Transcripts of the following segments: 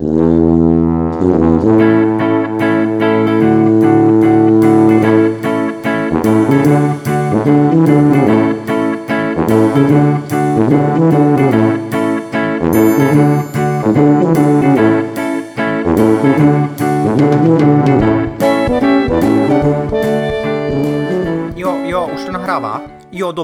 Jo,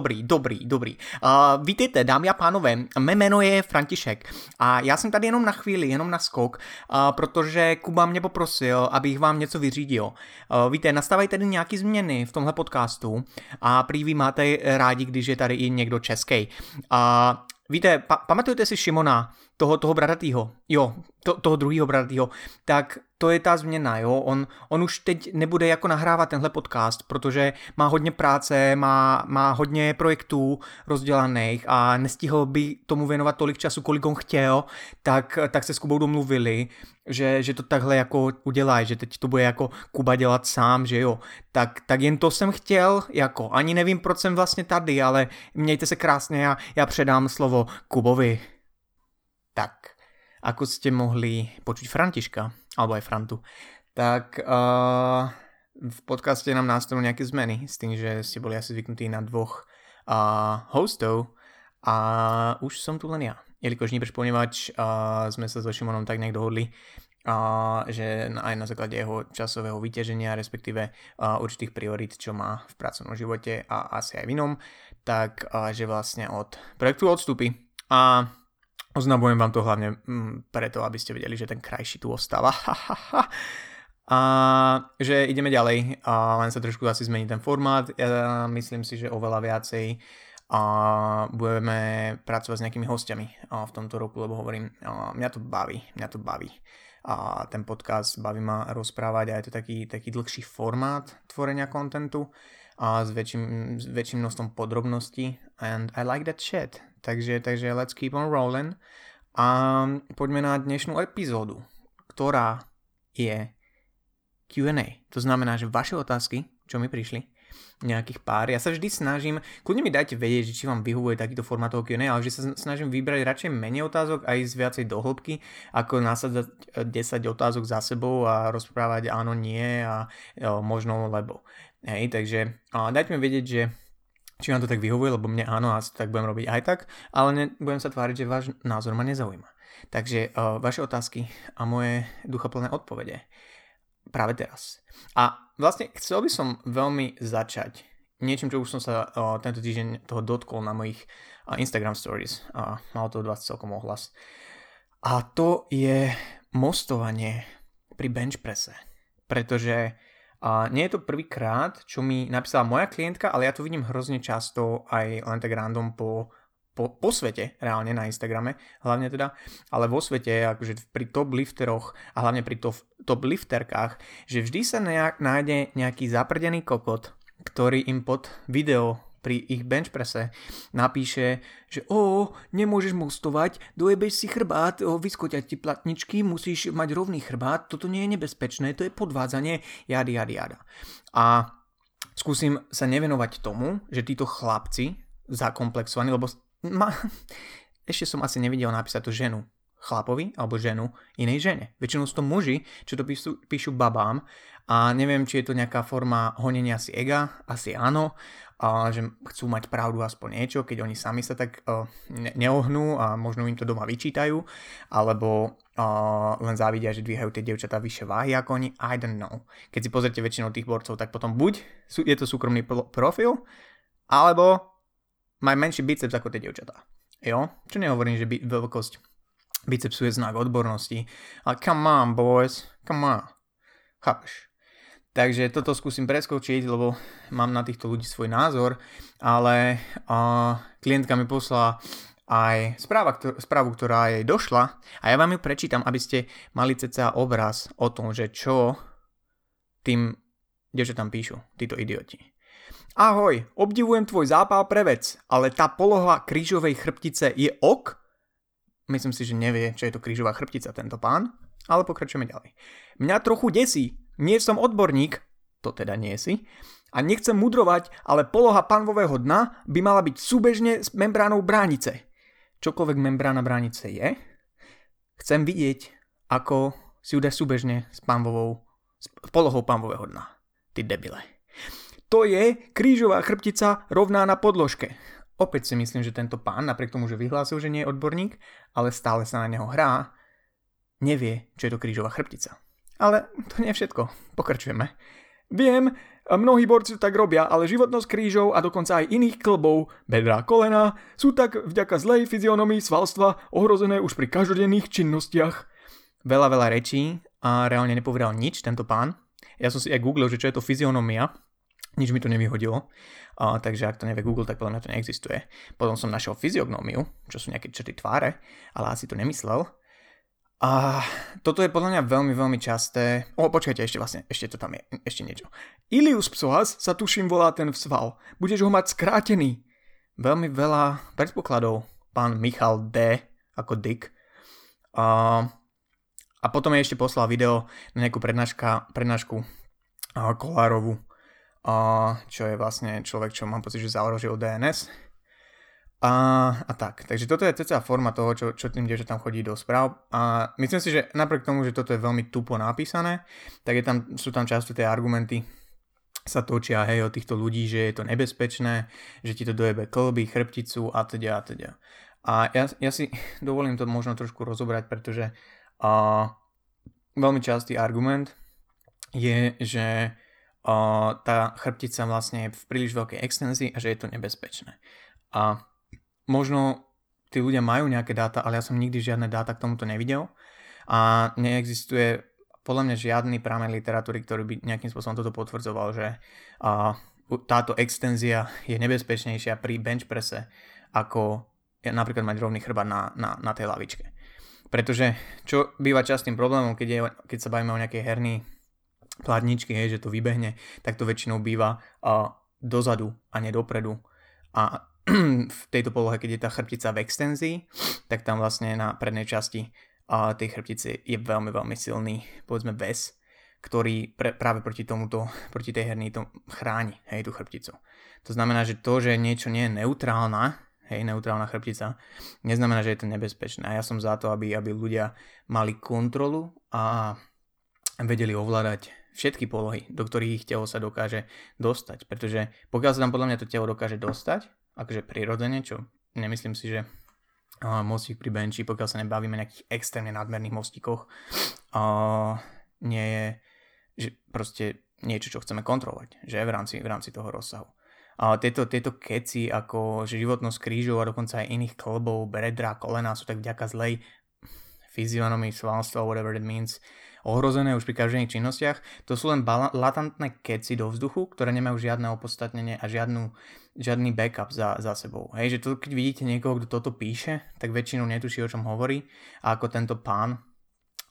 dobrý, dobrý, dobrý. Uh, vítejte, dámy a pánové, mé jméno je František a já jsem tady jenom na chvíli, jenom na skok, uh, protože Kuba mě poprosil, abych vám něco vyřídil. Uh, víte, nastávají tady nějaké změny v tomhle podcastu a prý vy máte rádi, když je tady i někdo český. Uh, víte, pa- pamatujete si Šimona, toho, toho bradatýho, jo, to, toho druhého bradatýho, tak to je ta změna, jo, on, on už teď nebude jako nahrávat tenhle podcast, protože má hodně práce, má, má hodně projektů rozdělaných a nestihl by tomu věnovat tolik času, kolik on chtěl, tak, tak se s Kubou domluvili, že, že to takhle jako udělají, že teď to bude jako Kuba dělat sám, že jo. Tak, tak jen to jsem chtěl, jako, ani nevím, proč jsem vlastně tady, ale mějte se krásně, já, já předám slovo Kubovi. Tak, ako ste mohli počuť Františka, alebo aj Frantu, tak uh, v podcaste nám nastanú nejaké zmeny s tým, že ste boli asi zvyknutí na dvoch uh, hostov a už som tu len ja. Jelikož Níbrž ponieważ uh, sme sa so Šimonom tak nejak dohodli, uh, že aj na základe jeho časového vyťaženia, respektíve uh, určitých priorít, čo má v pracovnom živote a asi aj v inom, tak uh, že vlastne od projektu odstúpi. A Oznamujem vám to hlavne mm, preto, aby ste vedeli, že ten krajší tu ostáva. a že ideme ďalej, a len sa trošku asi zmení ten formát. Ja myslím si, že oveľa viacej a budeme pracovať s nejakými hostiami v tomto roku, lebo hovorím, mňa to baví, mňa to baví. A ten podcast baví ma rozprávať a je to taký, taký dlhší formát tvorenia kontentu a s väčším, s väčším množstvom podrobností and I like that shit. Takže, takže let's keep on rolling. A poďme na dnešnú epizódu, ktorá je Q&A. To znamená, že vaše otázky, čo mi prišli, nejakých pár. Ja sa vždy snažím, kľudne mi dajte vedieť, či vám vyhovuje takýto formát toho Q&A, ale vždy sa snažím vybrať radšej menej otázok a ísť viacej do ako nasadzať 10 otázok za sebou a rozprávať áno, nie a jo, možno lebo. Hej, takže dajte mi vedieť, že či vám to tak vyhovuje, lebo mne áno, asi tak budem robiť aj tak, ale ne, budem sa tváriť, že váš názor ma nezaujíma. Takže uh, vaše otázky a moje duchaplné odpovede práve teraz. A vlastne chcel by som veľmi začať niečím, čo už som sa uh, tento týždeň toho dotkol na mojich uh, Instagram stories a uh, malo to od vás celkom ohlas. A to je mostovanie pri bench presse. Pretože a nie je to prvýkrát, čo mi napísala moja klientka, ale ja to vidím hrozne často aj len tak random po, po, po svete, reálne na Instagrame, hlavne teda, ale vo svete, akože pri top lifteroch a hlavne pri top, top lifterkách, že vždy sa nejak, nájde nejaký zaprdený kokot, ktorý im pod video pri ich bench prese napíše, že o, nemôžeš mostovať, dojebeš si chrbát, o, vyskoťať ti platničky, musíš mať rovný chrbát, toto nie je nebezpečné, to je podvádzanie, jady, jady, jada. A skúsim sa nevenovať tomu, že títo chlapci zakomplexovaní, lebo ma, ešte som asi nevidel napísať to ženu chlapovi alebo ženu inej žene. Väčšinou sú to muži, čo to píšu, píšu babám a neviem, či je to nejaká forma honenia si ega, asi áno, že chcú mať pravdu aspoň niečo, keď oni sami sa tak ne- neohnú a možno im to doma vyčítajú, alebo uh, len závidia, že dvíhajú tie dievčatá vyššie váhy ako oni, I don't know. Keď si pozrite väčšinou tých borcov, tak potom buď je to súkromný profil, alebo majú menší biceps ako tie dievčatá. Jo? Čo nehovorím, že by, veľkosť bicepsu je znak odbornosti, ale come on boys, come on. Chápeš? Takže toto skúsim preskočiť, lebo mám na týchto ľudí svoj názor, ale uh, klientka mi poslala aj správa, ktor- správu, ktorá jej došla a ja vám ju prečítam, aby ste mali ceca obraz o tom, že čo tým tam píšu, títo idioti. Ahoj, obdivujem tvoj zápal pre vec, ale tá poloha krížovej chrbtice je ok? Myslím si, že nevie, čo je to krížová chrbtica tento pán, ale pokračujeme ďalej. Mňa trochu desí, nie som odborník, to teda nie si, a nechcem mudrovať, ale poloha panvového dna by mala byť súbežne s membránou bránice. Čokoľvek membrána bránice je, chcem vidieť, ako si udať súbežne s pánvovou, s polohou pánvového dna. Ty debile. To je krížová chrbtica rovná na podložke. Opäť si myslím, že tento pán, napriek tomu, že vyhlásil, že nie je odborník, ale stále sa na neho hrá, nevie, čo je to krížová chrbtica. Ale to nie je všetko. Pokračujeme. Viem, mnohí borci tak robia, ale životnosť krížov a dokonca aj iných klbov, bedra kolena, sú tak vďaka zlej fyzionomii svalstva ohrozené už pri každodenných činnostiach. Veľa, veľa rečí a reálne nepovedal nič tento pán. Ja som si aj googlil, že čo je to fyzionomia, nič mi to nevyhodilo, a, takže ak to nevie Google, tak podľa mňa to neexistuje. Potom som našiel fyziognómiu, čo sú nejaké črty tváre, ale asi to nemyslel. A toto je podľa mňa veľmi, veľmi časté. O, počkajte, ešte vlastne, ešte to tam je, ešte niečo. Ilius psoas sa tuším volá ten sval. Budeš ho mať skrátený. Veľmi veľa predpokladov. Pán Michal D. ako Dick. A, a potom je ešte poslal video na nejakú prednáška, prednášku Kolárovu, a, čo je vlastne človek, čo mám pocit, že založil DNS a, a tak, takže toto je cca forma toho, čo, čo tým tam chodí do správ a myslím si, že napriek tomu, že toto je veľmi tupo napísané, tak je tam, sú tam často tie argumenty, sa točia hej, o týchto ľudí, že je to nebezpečné, že ti to dojebe klby, chrbticu a teda a teda. A ja, ja si dovolím to možno trošku rozobrať, pretože a, veľmi častý argument je, že a, tá chrbtica vlastne je v príliš veľkej extenzii a že je to nebezpečné. A možno tí ľudia majú nejaké dáta, ale ja som nikdy žiadne dáta k tomuto nevidel a neexistuje podľa mňa žiadny pramen literatúry, ktorý by nejakým spôsobom toto potvrdzoval, že táto extenzia je nebezpečnejšia pri bench presse ako napríklad mať rovný chrbát na, na, na tej lavičke. Pretože čo býva častým problémom, keď, je, keď sa bavíme o nejakej herný plátničky, hej, že to vybehne, tak to väčšinou býva a, dozadu a nie dopredu. A v tejto polohe, keď je tá chrbtica v extenzii, tak tam vlastne na prednej časti a tej chrbtice je veľmi, veľmi silný, povedzme, ves, ktorý pre, práve proti tomuto, proti tej herni to chráni, hej, tú chrbticu. To znamená, že to, že niečo nie je neutrálna, hej, neutrálna chrbtica, neznamená, že je to nebezpečné. A ja som za to, aby, aby ľudia mali kontrolu a vedeli ovládať všetky polohy, do ktorých ich telo sa dokáže dostať. Pretože pokiaľ sa tam podľa mňa to telo dokáže dostať, akože prirodzene, čo nemyslím si, že uh, mostík pri benchi, pokiaľ sa nebavíme o nejakých extrémne nadmerných mostikoch, uh, nie je že proste niečo, čo chceme kontrolovať, že v rámci, v rámci toho rozsahu. A tieto, tieto keci ako že životnosť krížov a dokonca aj iných klbov, bedra, kolena sú tak vďaka zlej fyzionomii, svalstva, whatever it means, ohrozené už pri každodenných činnostiach, to sú len bala- latantné keci do vzduchu, ktoré nemajú žiadne opodstatnenie a žiadnu, žiadny backup za, za sebou. Hej, že to, keď vidíte niekoho, kto toto píše, tak väčšinou netuší, o čom hovorí a ako tento pán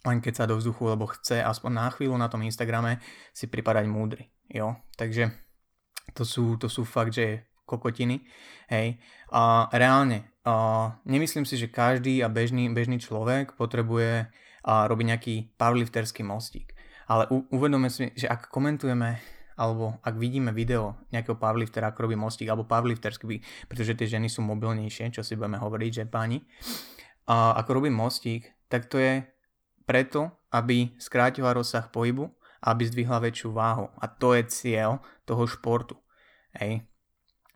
len keď sa do vzduchu, lebo chce aspoň na chvíľu na tom Instagrame si pripadať múdry. Jo? Takže to sú, to sú fakt, že kokotiny. Hej. A reálne, a nemyslím si, že každý a bežný, bežný človek potrebuje a robiť nejaký powerlifterský mostík. Ale u, uvedome si, že ak komentujeme alebo ak vidíme video nejakého powerliftera, ako robí mostík, alebo powerlifterský, pretože tie ženy sú mobilnejšie, čo si budeme hovoriť, že páni, a ako robí mostík, tak to je preto, aby skrátila rozsah pohybu aby zdvihla väčšiu váhu. A to je cieľ toho športu. Hej.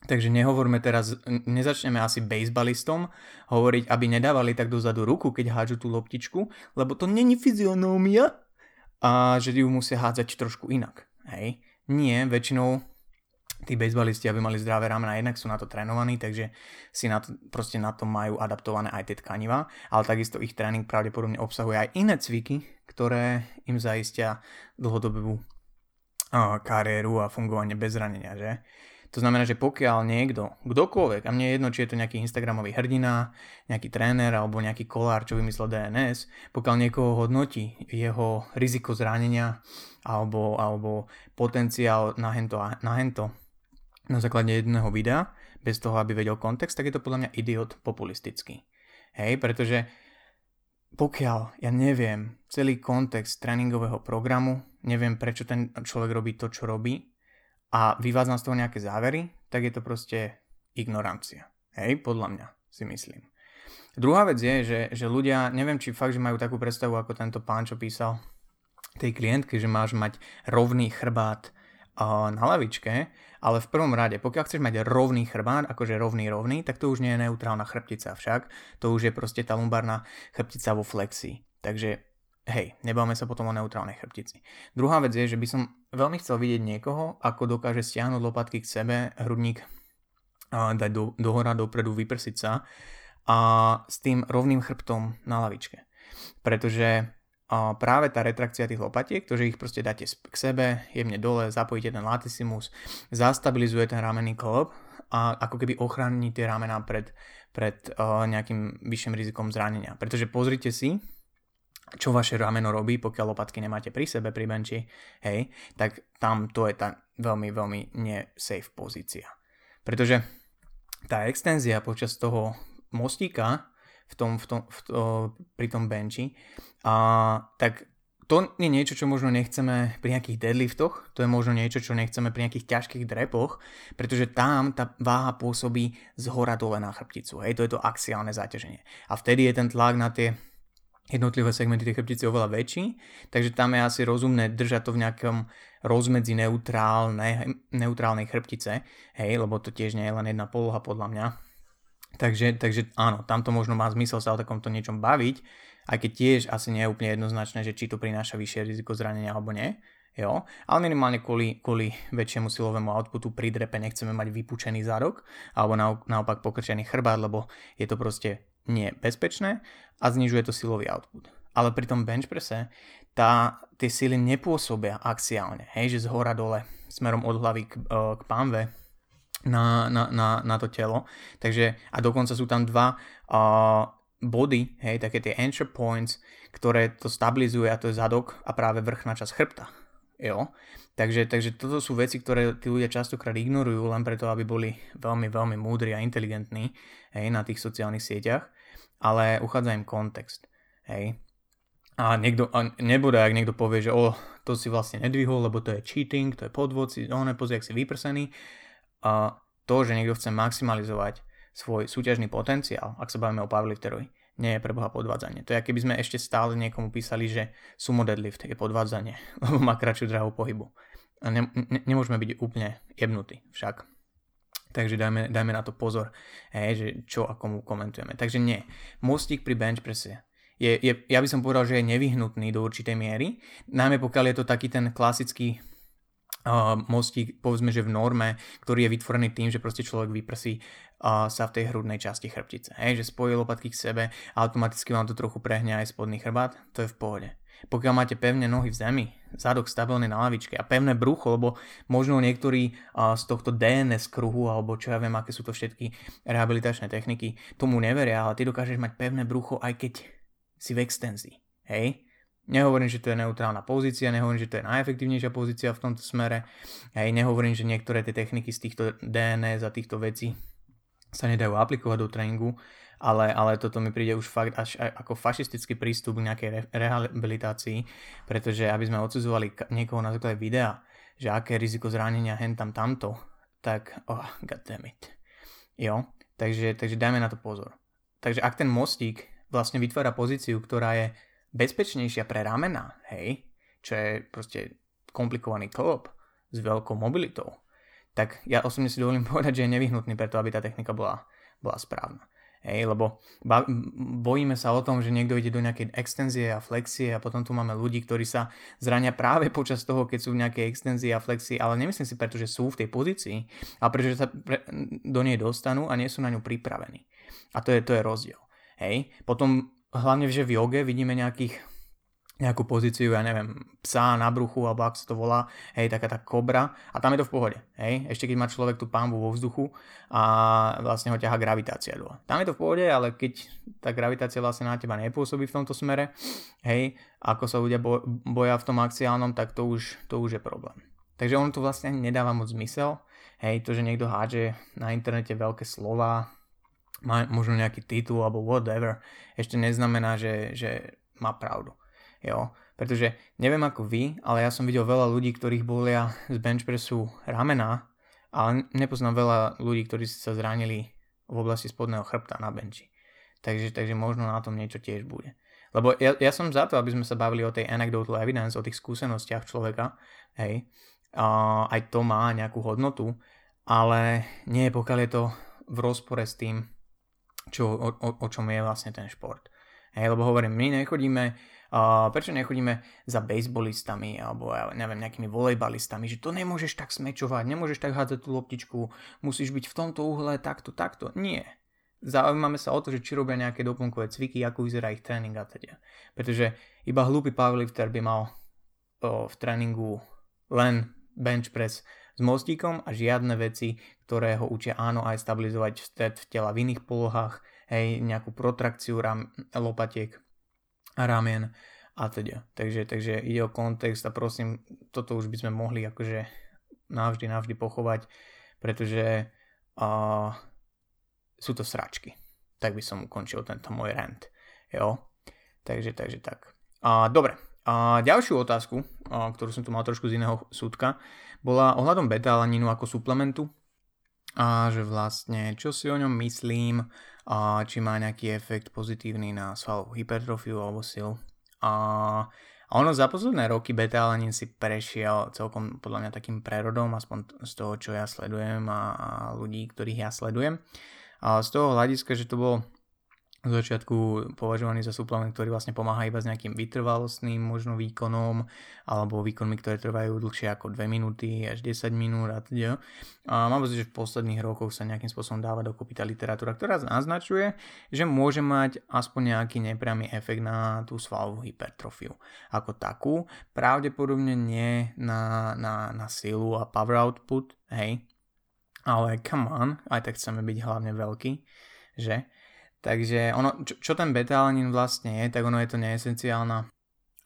Takže nehovorme teraz, nezačneme asi bejsbalistom hovoriť, aby nedávali tak dozadu ruku, keď hádžu tú loptičku, lebo to není fyzionómia a že ju musia hádzať trošku inak. Hej. Nie, väčšinou tí bejsbalisti, aby mali zdravé ramena, jednak sú na to trénovaní, takže si na to, proste na to majú adaptované aj tie tkanivá, ale takisto ich tréning pravdepodobne obsahuje aj iné cviky, ktoré im zaistia dlhodobú kariéru a fungovanie bez zranenia, že? To znamená, že pokiaľ niekto, kdokoľvek, a mne je jedno, či je to nejaký Instagramový hrdina, nejaký tréner alebo nejaký kolár, čo vymyslel DNS, pokiaľ niekoho hodnotí jeho riziko zranenia alebo, alebo potenciál na hento, na hento na základe jedného videa, bez toho, aby vedel kontext, tak je to podľa mňa idiot populistický. Hej, pretože pokiaľ ja neviem celý kontext tréningového programu, neviem prečo ten človek robí to, čo robí, a vyvádzam z toho nejaké závery, tak je to proste ignorancia. Hej, podľa mňa si myslím. Druhá vec je, že, že ľudia, neviem či fakt, že majú takú predstavu, ako tento pán, čo písal tej klientke, že máš mať rovný chrbát uh, na lavičke, ale v prvom rade, pokiaľ chceš mať rovný chrbát, akože rovný rovný, tak to už nie je neutrálna chrbtica však, to už je proste tá lumbárna chrbtica vo flexii. Takže hej, nebavme sa potom o neutrálnej chrbtici. Druhá vec je, že by som veľmi chcel vidieť niekoho, ako dokáže stiahnuť lopatky k sebe, hrudník uh, dať do, do hora, dopredu, vyprsiť sa a s tým rovným chrbtom na lavičke. Pretože a práve tá retrakcia tých lopatiek, to, že ich proste dáte k sebe, jemne dole, zapojíte ten latissimus, zastabilizuje ten ramenný klop a ako keby ochráni tie ramená pred, pred nejakým vyšším rizikom zranenia. Pretože pozrite si, čo vaše rameno robí, pokiaľ lopatky nemáte pri sebe, pri benči, hej, tak tam to je tá veľmi, veľmi nesafe pozícia. Pretože tá extenzia počas toho mostíka v tom, v tom, v to, pri tom benchi, a, tak to je niečo, čo možno nechceme pri nejakých deadliftoch, to je možno niečo, čo nechceme pri nejakých ťažkých drepoch, pretože tam tá váha pôsobí z hora dole na chrbticu, hej, to je to axiálne zaťaženie. A vtedy je ten tlak na tie jednotlivé segmenty tej chrbtice oveľa väčší, takže tam je asi rozumné držať to v nejakom rozmedzi neutrálne, neutrálnej chrbtice, hej, lebo to tiež nie je len jedna poloha podľa mňa, Takže, takže áno, tamto možno má zmysel sa o takomto niečom baviť, aj keď tiež asi nie je úplne jednoznačné, že či to prináša vyššie riziko zranenia alebo nie. Jo? Ale minimálne kvôli, kvôli väčšiemu silovému outputu pri drepe nechceme mať vypučený zárok alebo naopak pokrčený chrbát, lebo je to proste nebezpečné a znižuje to silový output. Ale pri tom bench presse tá, tie sily nepôsobia axiálne, hej, že z hora dole smerom od hlavy k, e, k pánve na, na, na, na to telo. Takže a dokonca sú tam dva uh, body, hej, také tie entry points, ktoré to stabilizuje a to je zadok a práve vrchná časť chrbta. Jo? Takže, takže toto sú veci, ktoré tí ľudia častokrát ignorujú len preto, aby boli veľmi, veľmi múdri a inteligentní hej, na tých sociálnych sieťach, ale uchádza im kontext. Hej. A, niekto, a nebude, ak niekto povie, že o, to si vlastne nedvihol, lebo to je cheating, to je podvod, si, oh, nepozri, ak si vyprsený, a to, že niekto chce maximalizovať svoj súťažný potenciál, ak sa bavíme o powerlifterovi, nie je pre Boha podvádzanie. To je, keby sme ešte stále niekomu písali, že sumo deadlift je podvádzanie, lebo má kratšiu drahu pohybu. A ne, ne, nemôžeme byť úplne jebnutí však. Takže dajme, dajme na to pozor, hej, že čo a komu komentujeme. Takže nie. Mostík pri bench presse je, je, ja by som povedal, že je nevyhnutný do určitej miery, najmä pokiaľ je to taký ten klasický uh, mostík, povedzme, že v norme, ktorý je vytvorený tým, že proste človek vyprsí uh, sa v tej hrudnej časti chrbtice. Hej, že spojí lopatky k sebe a automaticky vám to trochu prehne aj spodný chrbát, to je v pohode. Pokiaľ máte pevné nohy v zemi, zadok stabilný na lavičke a pevné brucho, lebo možno niektorí z tohto DNS kruhu, alebo čo ja viem, aké sú to všetky rehabilitačné techniky, tomu neveria, ale ty dokážeš mať pevné brucho, aj keď si v extenzii. Hej? Nehovorím, že to je neutrálna pozícia, nehovorím, že to je najefektívnejšia pozícia v tomto smere. Hej, nehovorím, že niektoré tie techniky z týchto DNS a týchto vecí sa nedajú aplikovať do tréningu, ale, ale toto mi príde už fakt až ako fašistický prístup k nejakej re- rehabilitácii, pretože aby sme odsudzovali niekoho na základe videa, že aké riziko zranenia hen tam tamto, tak oh, goddammit. Jo, takže, takže dajme na to pozor. Takže ak ten mostík vlastne vytvára pozíciu, ktorá je bezpečnejšia pre ramena, hej, čo je proste komplikovaný klop s veľkou mobilitou, tak ja osobne si dovolím povedať, že je nevyhnutný preto, aby tá technika bola, bola správna. Hej, lebo bojíme sa o tom, že niekto ide do nejakej extenzie a flexie a potom tu máme ľudí, ktorí sa zrania práve počas toho, keď sú v nejakej extenzie a flexii, ale nemyslím si preto, že sú v tej pozícii, ale pretože sa pre, do nej dostanú a nie sú na ňu pripravení. A to je, to je rozdiel. Hej. Potom hlavne že v joge vidíme nejakých nejakú pozíciu, ja neviem, psa na bruchu, alebo ak sa to volá, hej, taká tá kobra a tam je to v pohode, hej, ešte keď má človek tú pánvu vo vzduchu a vlastne ho ťaha gravitácia dole. Tam je to v pohode, ale keď tá gravitácia vlastne na teba nepôsobí v tomto smere, hej, ako sa ľudia boja v tom axiálnom, tak to už, to už je problém. Takže on to vlastne nedáva moc zmysel, hej, to, že niekto hádže na internete veľké slova, má možno nejaký titul alebo whatever, ešte neznamená, že, že má pravdu. Jo? Pretože neviem ako vy, ale ja som videl veľa ľudí, ktorých bolia z bench pressu ramena, ale nepoznám veľa ľudí, ktorí sa zranili v oblasti spodného chrbta na benči. Takže, takže možno na tom niečo tiež bude. Lebo ja, ja som za to, aby sme sa bavili o tej anecdotal evidence, o tých skúsenostiach človeka, hej, a aj to má nejakú hodnotu, ale nie pokiaľ je to v rozpore s tým, čo, o, o, o čom je vlastne ten šport. Hej, lebo hovorím, my nechodíme, prečo nechodíme za baseballistami alebo ja neviem, nejakými volejbalistami, že to nemôžeš tak smečovať, nemôžeš tak hádzať tú loptičku, musíš byť v tomto uhle takto, takto. Nie. Zaujímame sa o to, že či robia nejaké doplnkové cviky, ako vyzerá ich tréning a teda. Pretože iba hlúpy powerlifter by mal o, v tréningu len bench press s mostíkom a žiadne veci, ktoré ho učia áno aj stabilizovať stred tela v iných polohách, hej, nejakú protrakciu ram, lopatiek ramien a teda. Takže, takže ide o kontext a prosím, toto už by sme mohli akože navždy, navždy pochovať, pretože uh, sú to sračky. Tak by som ukončil tento môj rant. Jo? Takže, takže tak. A, dobre, a ďalšiu otázku, ktorú som tu mal trošku z iného súdka, bola ohľadom beta-alaninu ako suplementu. A že vlastne, čo si o ňom myslím, a či má nejaký efekt pozitívny na svalovú hypertrofiu alebo sil. A, a ono za posledné roky beta-alanin si prešiel celkom podľa mňa takým prerodom, aspoň z toho, čo ja sledujem a, a ľudí, ktorých ja sledujem. A z toho hľadiska, že to bol v začiatku považovaný za suplement, ktorý vlastne pomáha iba s nejakým vytrvalostným možno výkonom alebo výkonmi, ktoré trvajú dlhšie ako 2 minúty až 10 minút a teda. A mám pocit, že v posledných rokoch sa nejakým spôsobom dáva dokopy tá literatúra, ktorá naznačuje, že môže mať aspoň nejaký nepriamy efekt na tú svalovú hypertrofiu ako takú. Pravdepodobne nie na, na, na silu a power output, hej, ale come on, aj tak chceme byť hlavne veľký, že? Takže ono, čo, čo ten betalanín vlastne je, tak ono je to neesenciálna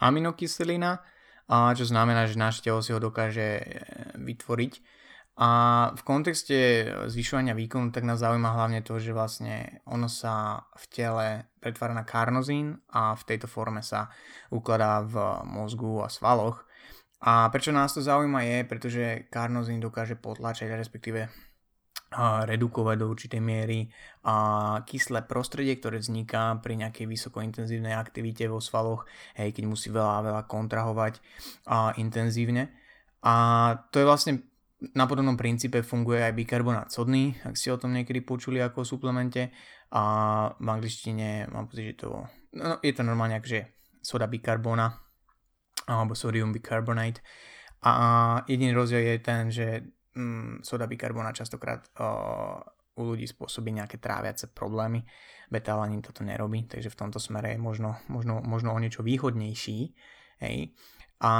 aminokyselina, a čo znamená, že náš telo si ho dokáže e, vytvoriť. A v kontexte zvyšovania výkonu tak nás zaujíma hlavne to, že vlastne ono sa v tele pretvára na karnozín a v tejto forme sa ukladá v mozgu a svaloch. A prečo nás to zaujíma je, pretože karnozín dokáže potlačať, respektíve redukovať do určitej miery a kyslé prostredie, ktoré vzniká pri nejakej vysokointenzívnej aktivite vo svaloch, hej, keď musí veľa, veľa kontrahovať a intenzívne. A to je vlastne na podobnom princípe funguje aj bikarbonát sodný, ak ste o tom niekedy počuli ako o suplemente a v angličtine mám pocit, že to no, je to normálne akože soda bikarbona alebo sodium bicarbonate a jediný rozdiel je ten, že mm, soda bikarbona častokrát uh, u ľudí spôsobí nejaké tráviace problémy. Betalanín toto nerobí, takže v tomto smere je možno, možno, možno o niečo výhodnejší. Hej. A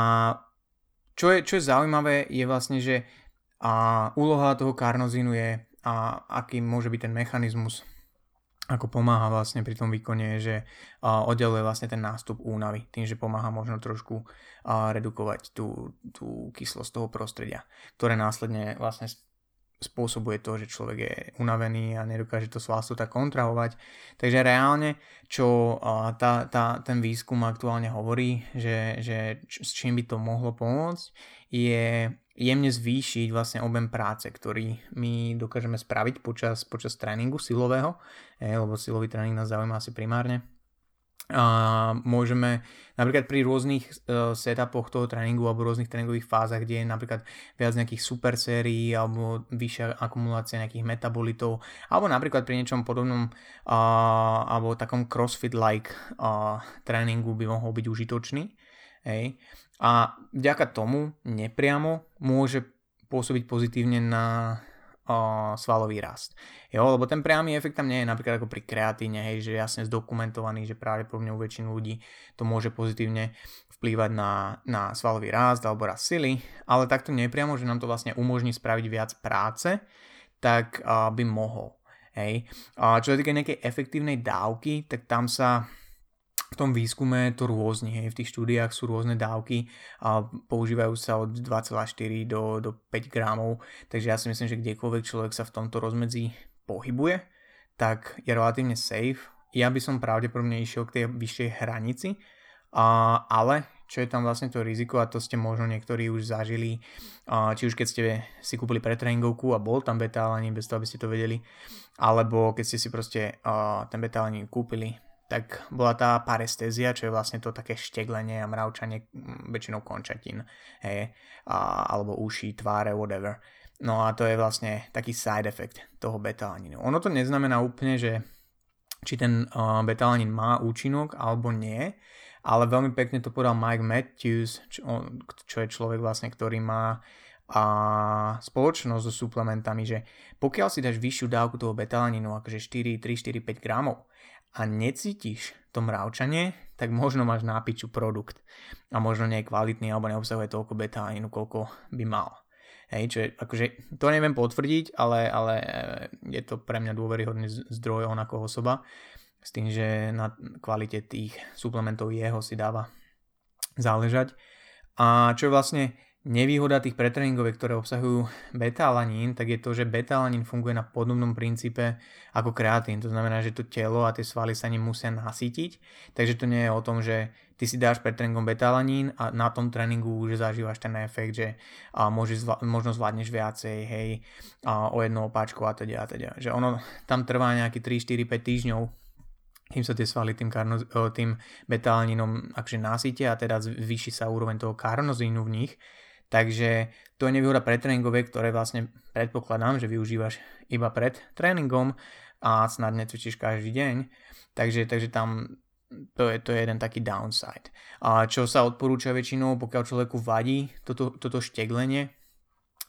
čo je, čo je zaujímavé je vlastne, že a úloha toho karnozínu je, a aký môže byť ten mechanizmus ako pomáha vlastne pri tom výkone, že oddeluje vlastne ten nástup únavy, tým, že pomáha možno trošku redukovať tú, tú kyslosť toho prostredia, ktoré následne vlastne spôsobuje to, že človek je unavený a nedokáže to svalstvo tak kontrahovať. Takže reálne, čo tá, tá, ten výskum aktuálne hovorí, že, že s čím by to mohlo pomôcť, je jemne zvýšiť vlastne objem práce, ktorý my dokážeme spraviť počas, počas tréningu silového, lebo silový tréning nás zaujíma asi primárne. A môžeme napríklad pri rôznych uh, setupoch toho tréningu alebo rôznych tréningových fázach, kde je napríklad viac nejakých super sérií alebo vyššia akumulácia nejakých metabolitov alebo napríklad pri niečom podobnom uh, alebo takom crossfit-like uh, tréningu by mohol byť užitočný. Hej a vďaka tomu nepriamo môže pôsobiť pozitívne na o, svalový rast. Jo, lebo ten priamy efekt tam nie je napríklad ako pri kreatíne, hej, že jasne zdokumentovaný, že práve po mňa u väčšinu ľudí to môže pozitívne vplývať na, na svalový rast alebo rast sily, ale takto nepriamo, že nám to vlastne umožní spraviť viac práce, tak a, by mohol. Hej. A čo sa týka nejakej efektívnej dávky, tak tam sa v tom výskume to rôzne, hej, v tých štúdiách sú rôzne dávky a používajú sa od 2,4 do, do 5 gramov, takže ja si myslím, že kdekoľvek človek sa v tomto rozmedzi pohybuje, tak je relatívne safe. Ja by som pravdepodobne išiel k tej vyššej hranici, a, ale čo je tam vlastne to riziko a to ste možno niektorí už zažili, či už keď ste si kúpili pretréningovku a bol tam betalanín bez toho, aby ste to vedeli, alebo keď ste si proste ten betalanín kúpili, tak bola tá parestézia, čo je vlastne to také šteglenie a mravčanie väčšinou končatín, hej, a, alebo uší, tváre, whatever. No a to je vlastne taký side effect toho betalaninu. Ono to neznamená úplne, že či ten uh, betalanin má účinok alebo nie, ale veľmi pekne to povedal Mike Matthews, čo, čo je človek vlastne, ktorý má a spoločnosť so suplementami, že pokiaľ si dáš vyššiu dávku toho betalaninu, akože 4, 3, 4, 5 gramov a necítiš to mravčanie, tak možno máš nápiču produkt a možno nie je kvalitný alebo neobsahuje toľko betalaninu, koľko by mal. Hej, čo je, akože, to neviem potvrdiť, ale, ale e, je to pre mňa dôveryhodný zdroj on ako osoba. S tým, že na kvalite tých suplementov jeho si dáva záležať. A čo je vlastne Nevýhoda tých pretréningoviek, ktoré obsahujú beta-alanín, tak je to, že beta-alanín funguje na podobnom princípe ako kreatín. To znamená, že to telo a tie svaly sa ním musia nasýtiť. Takže to nie je o tom, že ty si dáš pred beta-alanín a na tom tréningu už zažívaš ten efekt, že a môžeš, možno zvládneš viacej, hej, a o jednu opáčku a teda a teda. Že ono tam trvá nejaký 3, 4, 5 týždňov, kým sa tie svaly tým, karno, tým beta-alanínom akže nasýtia a teda zvýši sa úroveň toho karnozínu v nich Takže to je nevýhoda pre tréningové, ktoré vlastne predpokladám, že využívaš iba pred tréningom a snad necvičíš každý deň. Takže, takže tam to je, to je jeden taký downside. A čo sa odporúča väčšinou, pokiaľ človeku vadí toto, toto šteglenie,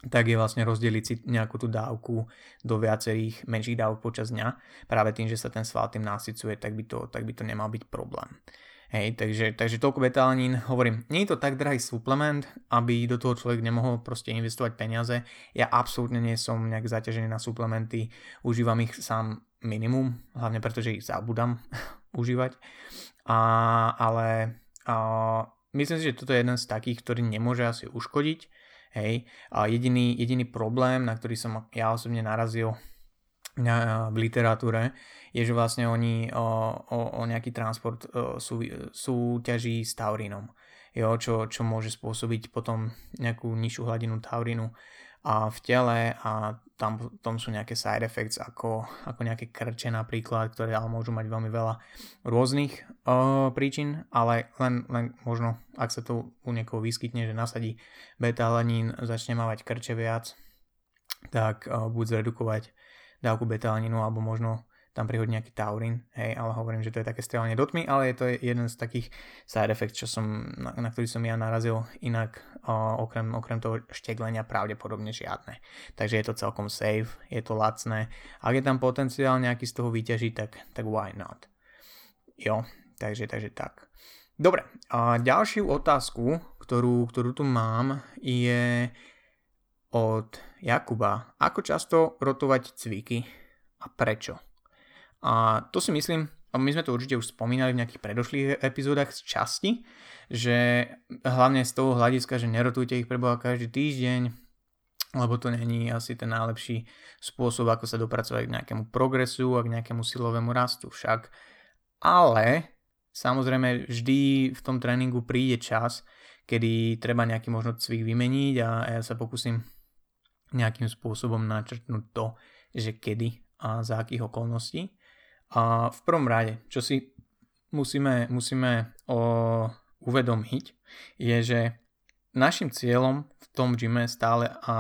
tak je vlastne rozdeliť si nejakú tú dávku do viacerých menších dávok počas dňa. Práve tým, že sa ten sval tým nasycuje, tak by to, tak by to nemal byť problém. Hej, takže, takže toľko betalanín, hovorím, nie je to tak drahý suplement, aby do toho človek nemohol proste investovať peniaze. Ja absolútne nie som nejak zaťažený na suplementy, užívam ich sám minimum, hlavne preto, že ich zabudám užívať. A, ale a, myslím si, že toto je jeden z takých, ktorý nemôže asi uškodiť. Hej, a jediný, jediný problém, na ktorý som ja osobne narazil v literatúre, je, že vlastne oni o, o, o nejaký transport sú, súťaží s taurínom, jo, čo, čo môže spôsobiť potom nejakú nižšiu hladinu taurinu a v tele a tam tom sú nejaké side effects ako, ako nejaké krče napríklad, ktoré ale môžu mať veľmi veľa rôznych o, príčin, ale len, len možno, ak sa to u niekoho vyskytne, že nasadí beta-alanín, začne mávať krče viac, tak o, buď zredukovať dávku betalaninu alebo možno tam prihodiť nejaký taurín, hej, ale hovorím, že to je také strelanie do tmy, ale je to jeden z takých side effects, čo som, na, na ktorý som ja narazil, inak o, okrem, okrem toho šteglenia pravdepodobne žiadne. Takže je to celkom safe, je to lacné. Ak je tam potenciál nejaký z toho vyťažiť, tak, tak why not? Jo, takže, takže tak. Dobre, a ďalšiu otázku, ktorú, ktorú tu mám, je od Jakuba. Ako často rotovať cviky a prečo? A to si myslím, a my sme to určite už spomínali v nejakých predošlých epizódach z časti, že hlavne z toho hľadiska, že nerotujte ich preboha každý týždeň, lebo to není asi ten najlepší spôsob, ako sa dopracovať k nejakému progresu a k nejakému silovému rastu však. Ale samozrejme vždy v tom tréningu príde čas, kedy treba nejaký možno cvik vymeniť a ja sa pokúsim nejakým spôsobom načrtnúť to, že kedy a za akých okolností. A v prvom rade, čo si musíme, musíme o, uvedomiť, je, že našim cieľom v tom gyme stále a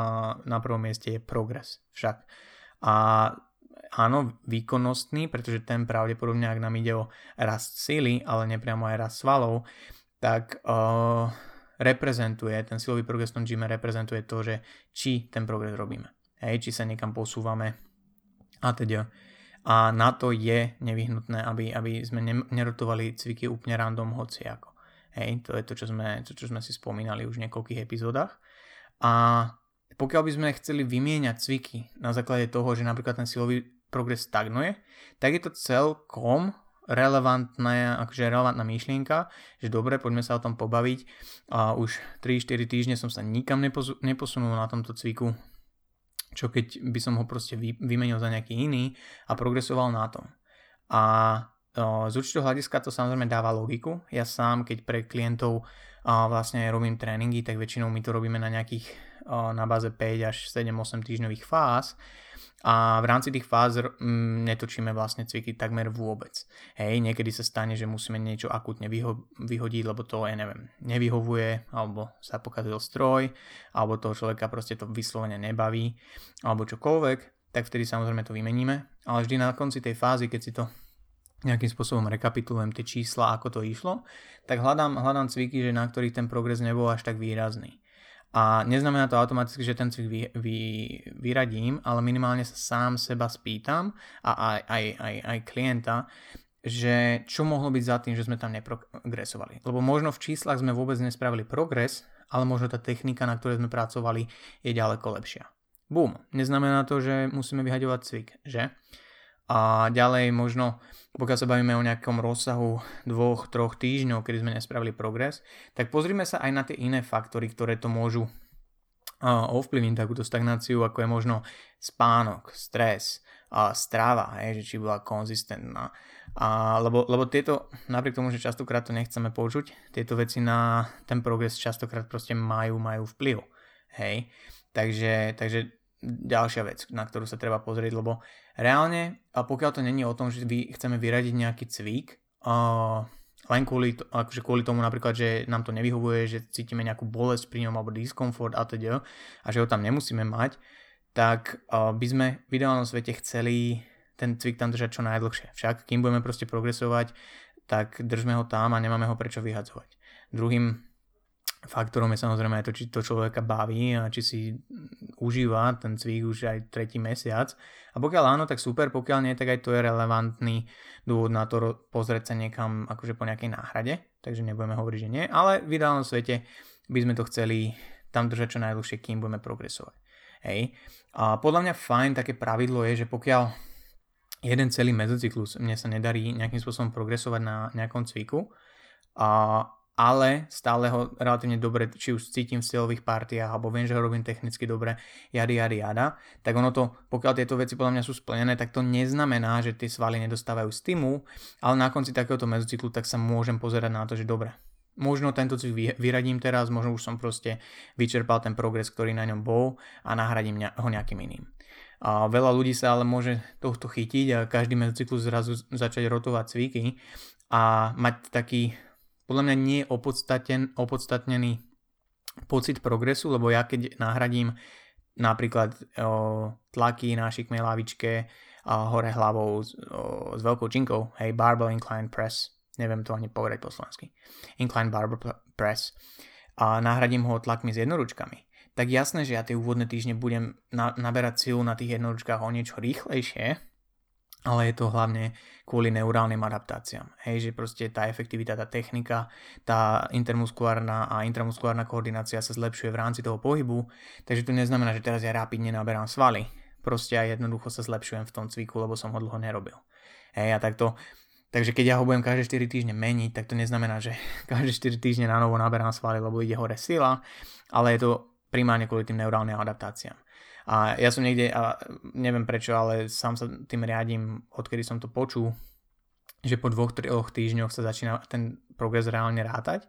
na prvom mieste je progres však. A áno, výkonnostný, pretože ten pravdepodobne, ak nám ide o rast síly, ale nepriamo aj rast svalov, tak uh, reprezentuje, ten silový progres v tom gyme reprezentuje to, že či ten progres robíme. Hej, či sa niekam posúvame a teda. A na to je nevyhnutné, aby, aby sme nerotovali cviky úplne random hociako. Hej, to je to, čo sme, to, čo sme si spomínali už v niekoľkých epizódach. A pokiaľ by sme chceli vymieňať cviky na základe toho, že napríklad ten silový progres stagnuje, tak je to celkom relevantná, akože relevantná myšlienka, že dobre, poďme sa o tom pobaviť. A už 3-4 týždne som sa nikam neposunul na tomto cviku, čo keď by som ho proste vymenil za nejaký iný a progresoval na tom. A z určitého hľadiska to samozrejme dáva logiku. Ja sám, keď pre klientov vlastne robím tréningy, tak väčšinou my to robíme na nejakých na báze 5 až 7-8 týždňových fáz a v rámci tých fáz netočíme vlastne cviky takmer vôbec. Hej, niekedy sa stane, že musíme niečo akutne vyho- vyhodiť, lebo to, ja neviem, nevyhovuje, alebo sa pokazil stroj, alebo toho človeka proste to vyslovene nebaví, alebo čokoľvek, tak vtedy samozrejme to vymeníme, ale vždy na konci tej fázy, keď si to nejakým spôsobom rekapitulujem tie čísla, ako to išlo, tak hľadám, hľadám cviky, že na ktorých ten progres nebol až tak výrazný. A neznamená to automaticky, že ten cvik vy, vy, vyradím, ale minimálne sa sám seba spýtam a aj, aj, aj, aj klienta, že čo mohlo byť za tým, že sme tam neprogresovali. Lebo možno v číslach sme vôbec nespravili progres, ale možno tá technika, na ktorej sme pracovali, je ďaleko lepšia. Bum. Neznamená to, že musíme vyhaďovať cvik, že? A ďalej možno, pokiaľ sa bavíme o nejakom rozsahu dvoch, troch týždňov, kedy sme nespravili progres, tak pozrime sa aj na tie iné faktory, ktoré to môžu ovplyvniť takúto stagnáciu, ako je možno spánok, stres, a strava, hej, že či bola konzistentná. A, lebo, lebo tieto, napriek tomu, že častokrát to nechceme počuť, tieto veci na ten progres častokrát proste majú, majú vplyv. Hej. Takže, takže ďalšia vec, na ktorú sa treba pozrieť, lebo reálne, a pokiaľ to není o tom, že vy chceme vyradiť nejaký cvik, uh, len kvôli, to, akože kvôli tomu napríklad, že nám to nevyhovuje, že cítime nejakú bolesť pri ňom alebo diskomfort a teda a že ho tam nemusíme mať, tak uh, by sme v ideálnom svete chceli ten cvik tam držať čo najdlhšie. Však kým budeme proste progresovať, tak držme ho tam a nemáme ho prečo vyhadzovať. Druhým Faktorom je samozrejme aj to, či to človeka baví a či si užíva ten cvik už aj tretí mesiac. A pokiaľ áno, tak super, pokiaľ nie, tak aj to je relevantný dôvod na to pozrieť sa niekam akože po nejakej náhrade, takže nebudeme hovoriť, že nie, ale v ideálnom svete by sme to chceli tam držať čo najdlhšie, kým budeme progresovať. Hej. A podľa mňa fajn také pravidlo je, že pokiaľ jeden celý mezocyklus mne sa nedarí nejakým spôsobom progresovať na nejakom cviku, a ale stále ho relatívne dobre, či už cítim v silových partiách, alebo viem, že ho robím technicky dobre, jady, jady, jada, tak ono to, pokiaľ tieto veci podľa mňa sú splnené, tak to neznamená, že tie svaly nedostávajú stimul, ale na konci takéhoto mezocyklu tak sa môžem pozerať na to, že dobre, možno tento cvik vyradím teraz, možno už som proste vyčerpal ten progres, ktorý na ňom bol a nahradím ho nejakým iným. A veľa ľudí sa ale môže tohto chytiť a každý mezocyklus zrazu začať rotovať cviky a mať taký podľa mňa nie je opodstatnený pocit progresu, lebo ja keď nahradím napríklad o, tlaky na šikmej lavičke a hore hlavou s, o, s veľkou činkou, hej, barbell incline press, neviem to ani povedať po slovensky, incline barbell press, a nahradím ho tlakmi s jednoručkami, tak jasné, že ja tie úvodné týždne budem na, naberať silu na tých jednoručkách o niečo rýchlejšie, ale je to hlavne kvôli neurálnym adaptáciám. Hej, že proste tá efektivita, tá technika, tá intermuskulárna a intramuskulárna koordinácia sa zlepšuje v rámci toho pohybu, takže to neznamená, že teraz ja rapidne naberám svaly. Proste aj jednoducho sa zlepšujem v tom cviku, lebo som ho dlho nerobil. Hej, a takto Takže keď ja ho budem každé 4 týždne meniť, tak to neznamená, že každé 4 týždne na novo naberám svaly, lebo ide hore sila, ale je to primárne kvôli tým neurálnym adaptáciám. A ja som niekde, a neviem prečo, ale sám sa tým riadím, odkedy som to počul, že po dvoch, troch týždňoch sa začína ten progres reálne rátať,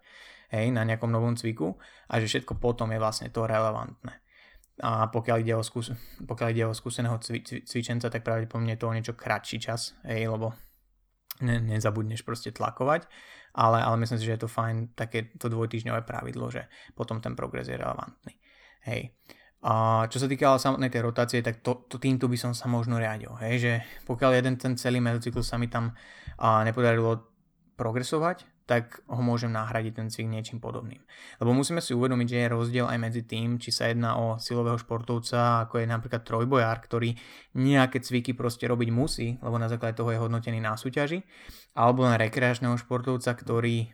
hej, na nejakom novom cviku a že všetko potom je vlastne to relevantné. A pokiaľ ide o, skús- pokiaľ ide o skúseného cvi- cvi- cvičenca, tak pravdepodobne je to o niečo kratší čas, hej, lebo ne- nezabudneš proste tlakovať, ale, ale myslím si, že je to fajn také to dvojtýždňové pravidlo, že potom ten progres je relevantný. Hej. A čo sa týka samotnej tej rotácie, tak to, to týmto by som sa možno riadil. Hej, že pokiaľ jeden ten celý mezocyklus sa mi tam a, nepodarilo progresovať, tak ho môžem nahradiť ten cvik niečím podobným. Lebo musíme si uvedomiť, že je rozdiel aj medzi tým, či sa jedná o silového športovca, ako je napríklad trojbojár, ktorý nejaké cviky proste robiť musí, lebo na základe toho je hodnotený na súťaži, alebo len rekreačného športovca, ktorý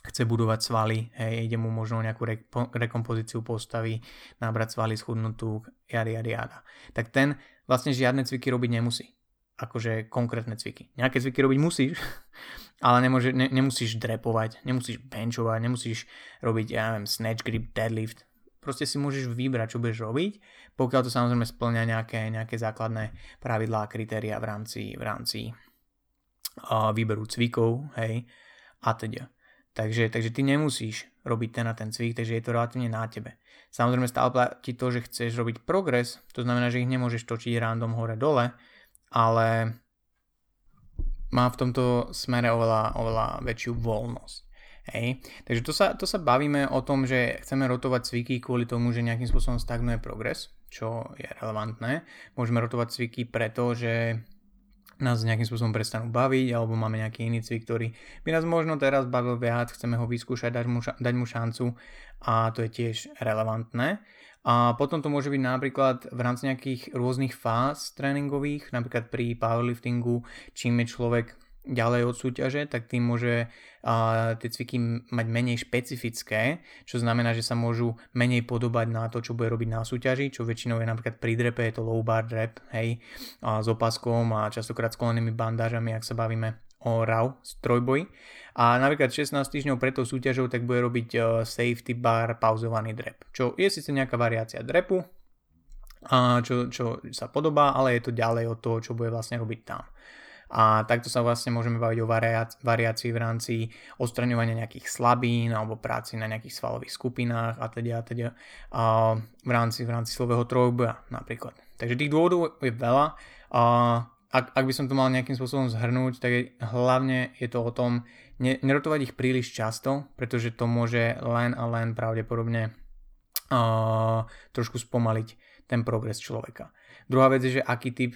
chce budovať svaly, hej, ide mu možno nejakú re- rekompozíciu postavy, nabrať svaly schudnutú, jada, jada, jada. Tak ten vlastne žiadne cviky robiť nemusí. Akože konkrétne cviky. Nejaké cviky robiť musíš, ale nemôže, ne, nemusíš drepovať, nemusíš benchovať, nemusíš robiť, ja neviem, snatch grip, deadlift. Proste si môžeš vybrať, čo budeš robiť, pokiaľ to samozrejme splňa nejaké, nejaké základné pravidlá a kritéria v rámci, v rámci a výberu cvikov, hej, a teda. Takže, takže ty nemusíš robiť ten a ten cvik, takže je to relatívne na tebe. Samozrejme stále platí to, že chceš robiť progres, to znamená, že ich nemôžeš točiť random hore-dole, ale má v tomto smere oveľa, oveľa väčšiu voľnosť. Hej. Takže to sa, to sa bavíme o tom, že chceme rotovať cviky kvôli tomu, že nejakým spôsobom stagnuje progres, čo je relevantné. Môžeme rotovať cviky preto, že nás nejakým spôsobom prestanú baviť, alebo máme nejaký iný cvik, ktorý by nás možno teraz bavil viac, chceme ho vyskúšať, dať mu, dať mu šancu a to je tiež relevantné. A potom to môže byť napríklad v rámci nejakých rôznych fáz tréningových, napríklad pri powerliftingu, čím je človek ďalej od súťaže, tak tým môže uh, tie cviky mať menej špecifické, čo znamená, že sa môžu menej podobať na to, čo bude robiť na súťaži, čo väčšinou je napríklad pri drepe, je to low bar drep, hej, uh, s opaskom a častokrát s kolenými bandážami, ak sa bavíme o RAW trojboji. A napríklad 16 týždňov pred tou súťažou tak bude robiť uh, safety bar pauzovaný drep, čo je síce nejaká variácia drepu, a čo, čo sa podobá, ale je to ďalej od toho, čo bude vlastne robiť tam. A takto sa vlastne môžeme baviť o variácii v rámci odstraňovania nejakých slabín alebo práci na nejakých svalových skupinách a teda a teda a v rámci, v rámci slového trojboja napríklad. Takže tých dôvodov je veľa. A ak, ak by som to mal nejakým spôsobom zhrnúť, tak je, hlavne je to o tom ne, nerotovať ich príliš často, pretože to môže len a len pravdepodobne uh, trošku spomaliť ten progres človeka. Druhá vec je, že aký typ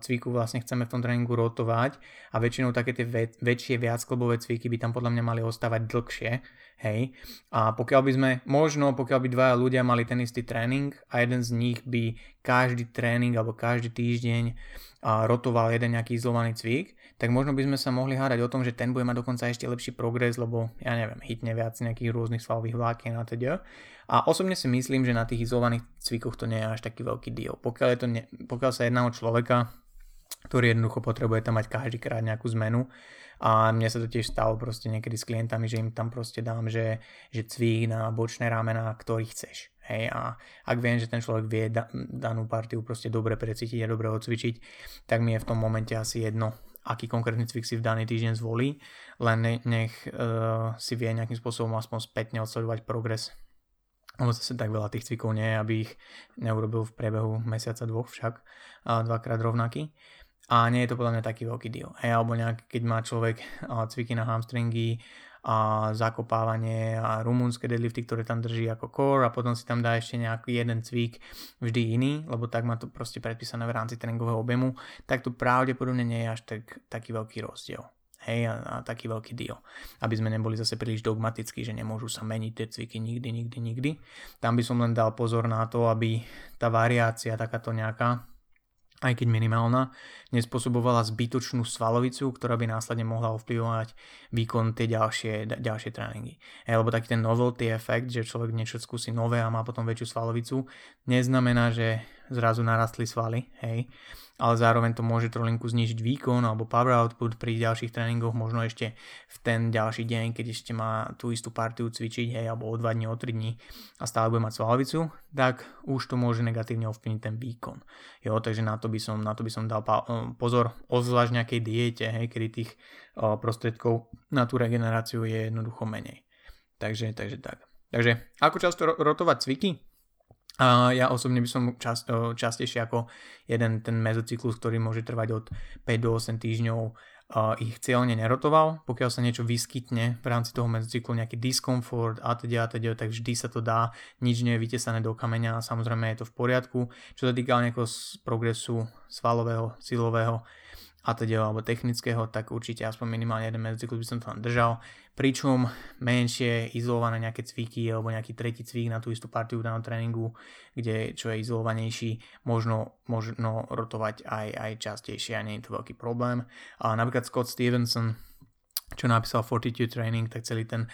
cviku vlastne chceme v tom tréningu rotovať a väčšinou také tie väč- väčšie viacklobové cviky by tam podľa mňa mali ostávať dlhšie, hej. A pokiaľ by sme, možno pokiaľ by dvaja ľudia mali ten istý tréning a jeden z nich by každý tréning alebo každý týždeň rotoval jeden nejaký izolovaný cvik, tak možno by sme sa mohli hádať o tom, že ten bude mať dokonca ešte lepší progres, lebo ja neviem, hitne viac nejakých rôznych svalových vlákien a teda. A osobne si myslím, že na tých izolovaných cvikoch to nie je až taký veľký deal. Pokiaľ, je to ne, pokiaľ sa jedná o človeka, ktorý jednoducho potrebuje tam mať každý krát nejakú zmenu. A mne sa to tiež stalo proste niekedy s klientami, že im tam proste dám, že, že cvik na bočné ramena, ktorý chceš. Hej, a ak viem, že ten človek vie da, danú partiu proste dobre precítiť a dobre odcvičiť, tak mi je v tom momente asi jedno, aký konkrétny cvik si v daný týždeň zvolí, len nech uh, si vie nejakým spôsobom aspoň spätne odsledovať progres. Ono zase tak veľa tých cvikov nie aby ich neurobil v priebehu mesiaca dvoch však, dvakrát rovnaký. A nie je to podľa mňa taký veľký deal. Hej, alebo nejak, keď má človek cviky na hamstringy, a zakopávanie a rumúnske deadlifty, ktoré tam drží ako core a potom si tam dá ešte nejaký jeden cvik vždy iný, lebo tak má to proste predpísané v rámci tréningového objemu, tak tu pravdepodobne nie je až tak, taký veľký rozdiel. Hej, a, a taký veľký deal. Aby sme neboli zase príliš dogmatickí, že nemôžu sa meniť tie cviky nikdy, nikdy, nikdy. Tam by som len dal pozor na to, aby tá variácia takáto nejaká aj keď minimálna, nespôsobovala zbytočnú svalovicu, ktorá by následne mohla ovplyvňovať výkon tie ďalšie, ďalšie tréningy. Hej, lebo taký ten novelty efekt, že človek niečo skúsi nové a má potom väčšiu svalovicu, neznamená, že zrazu narastli svaly, hej ale zároveň to môže trolinku znižiť výkon alebo power output pri ďalších tréningoch, možno ešte v ten ďalší deň, keď ešte má tú istú partiu cvičiť, hej, alebo o 2 dní, o 3 dní a stále bude mať svalovicu, tak už to môže negatívne ovplyvniť ten výkon. Jo, takže na to by som, na to by som dal pozor, ozvlášť nejakej diete, hej, kedy tých prostriedkov na tú regeneráciu je jednoducho menej. Takže, takže tak. Takže ako často rotovať cviky? A ja osobne by som čas, častejšie ako jeden ten mezocyklus, ktorý môže trvať od 5 do 8 týždňov, ich cieľne nerotoval. Pokiaľ sa niečo vyskytne v rámci toho mezocyklu, nejaký diskomfort a teda, a teda, tak vždy sa to dá, nič nie je vytesané do kameňa a samozrejme je to v poriadku. Čo sa týka nejakého progresu svalového, silového, a teda, alebo technického, tak určite aspoň minimálne jeden mezocyklus by som tam držal. Pričom menšie izolované nejaké cviky alebo nejaký tretí cvik na tú istú partiu danom tréningu, kde čo je izolovanejší, možno, možno rotovať aj, aj častejšie a nie je to veľký problém. A napríklad Scott Stevenson, čo napísal Fortitude Training, tak celý ten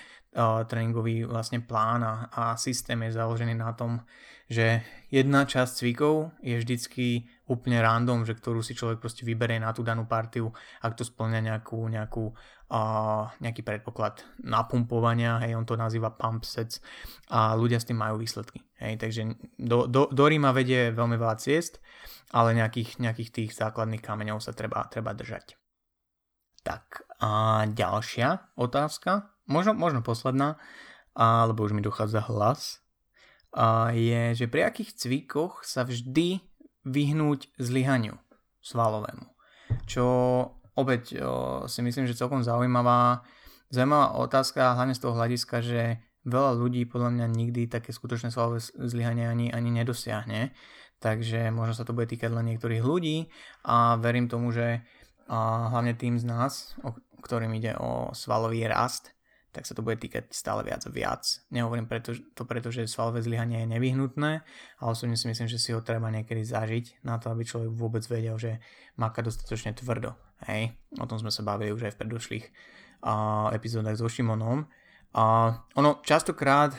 tréningový vlastne plán a, a systém je založený na tom, že jedna časť cvikov je vždycky úplne random, že ktorú si človek proste vyberie na tú danú partiu, ak to splňa nejakú, nejakú, uh, nejaký predpoklad napumpovania, hej, on to nazýva pump sets a ľudia s tým majú výsledky. Hej, takže do, do, do Ríma vedie veľmi veľa ciest, ale nejakých, nejakých tých základných kameňov sa treba, treba držať. Tak a ďalšia otázka, možno, možno posledná, alebo už mi dochádza hlas, a je, že pri akých cvikoch sa vždy vyhnúť zlyhaniu svalovému. Čo opäť o, si myslím, že celkom zaujímavá, zaujímavá otázka, hlavne z toho hľadiska, že veľa ľudí podľa mňa nikdy také skutočné svalové zlyhanie ani, ani nedosiahne. Takže možno sa to bude týkať len niektorých ľudí a verím tomu, že a hlavne tým z nás, o ktorým ide o svalový rast, tak sa to bude týkať stále viac a viac. Nehovorím preto, to preto, že svalové zlyhanie je nevyhnutné, ale osobne si myslím, že si ho treba niekedy zažiť na to, aby človek vôbec vedel, že maká dostatočne tvrdo. Hej, o tom sme sa bavili už aj v predošlých uh, epizódach so Šimonom. A ono častokrát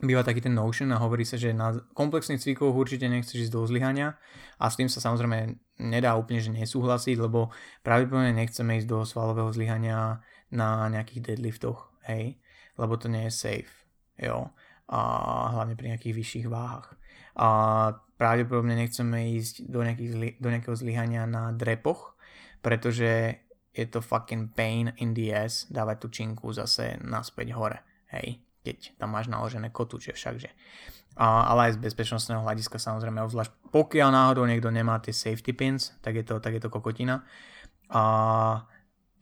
býva taký ten notion a hovorí sa, že na komplexných cvikoch určite nechceš ísť do zlyhania a s tým sa samozrejme nedá úplne že nesúhlasiť, lebo pravdepodobne nechceme ísť do svalového zlyhania na nejakých deadliftoch, hej, lebo to nie je safe, jo, a hlavne pri nejakých vyšších váhach. A pravdepodobne nechceme ísť do, nejakých, do nejakého zlyhania na drepoch, pretože je to fucking pain in the ass dávať tú činku zase naspäť hore, hej keď tam máš naložené kotúče všakže. A, ale aj z bezpečnostného hľadiska samozrejme, obzvlášť pokiaľ náhodou niekto nemá tie safety pins, tak je to, tak je to kokotina. A,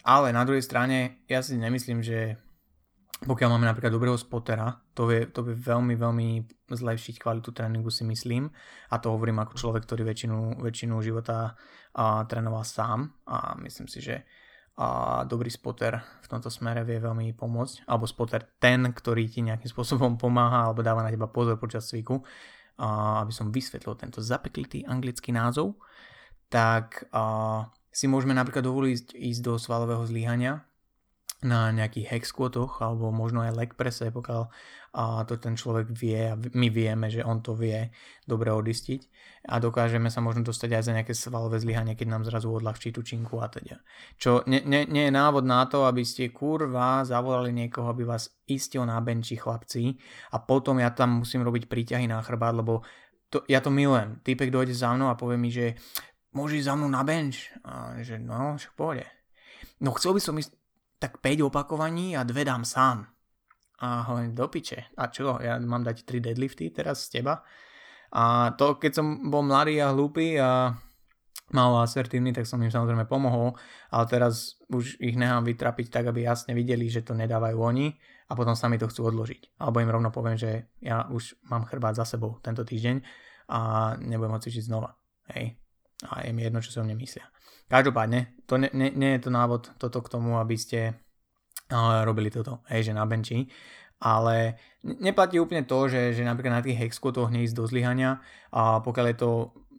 ale na druhej strane, ja si nemyslím, že pokiaľ máme napríklad dobrého spotera, to vie, to vie veľmi, veľmi zlepšiť kvalitu tréningu si myslím a to hovorím ako človek, ktorý väčšinu, väčšinu života a, trénoval sám a myslím si, že a dobrý spotter v tomto smere vie veľmi pomôcť, alebo spotter ten, ktorý ti nejakým spôsobom pomáha alebo dáva na teba pozor počas cviku, a aby som vysvetlil tento zapeklitý anglický názov, tak a, si môžeme napríklad dovoliť ísť do svalového zlyhania na nejakých hex squatoch alebo možno aj leg presse, pokiaľ a to ten človek vie a my vieme, že on to vie dobre odistiť a dokážeme sa možno dostať aj za nejaké svalové zlyhanie, keď nám zrazu odľahčí tú činku a teda. Čo nie, nie, nie je návod na to, aby ste kurva zavolali niekoho, aby vás istil na benči chlapci a potom ja tam musím robiť príťahy na chrbát, lebo to, ja to milujem. Týpek dojde za mnou a povie mi, že môžeš za mnou na bench. A že no, však pôjde. No chcel by som ísť tak 5 opakovaní a dve dám sám. A hovorím, do piče. A čo, ja mám dať 3 deadlifty teraz z teba? A to, keď som bol mladý a hlúpy a malo asertívny, tak som im samozrejme pomohol, ale teraz už ich nechám vytrapiť tak, aby jasne videli, že to nedávajú oni a potom sa mi to chcú odložiť. Alebo im rovno poviem, že ja už mám chrbát za sebou tento týždeň a nebudem ho cvičiť znova. Hej. A je mi jedno, čo si o mne myslia. Každopádne, to nie, nie, nie je to návod toto k tomu, aby ste uh, robili toto, hej, že na benči, ale neplatí úplne to, že, že napríklad na tých hexkotoch neísť do zlyhania a pokiaľ je to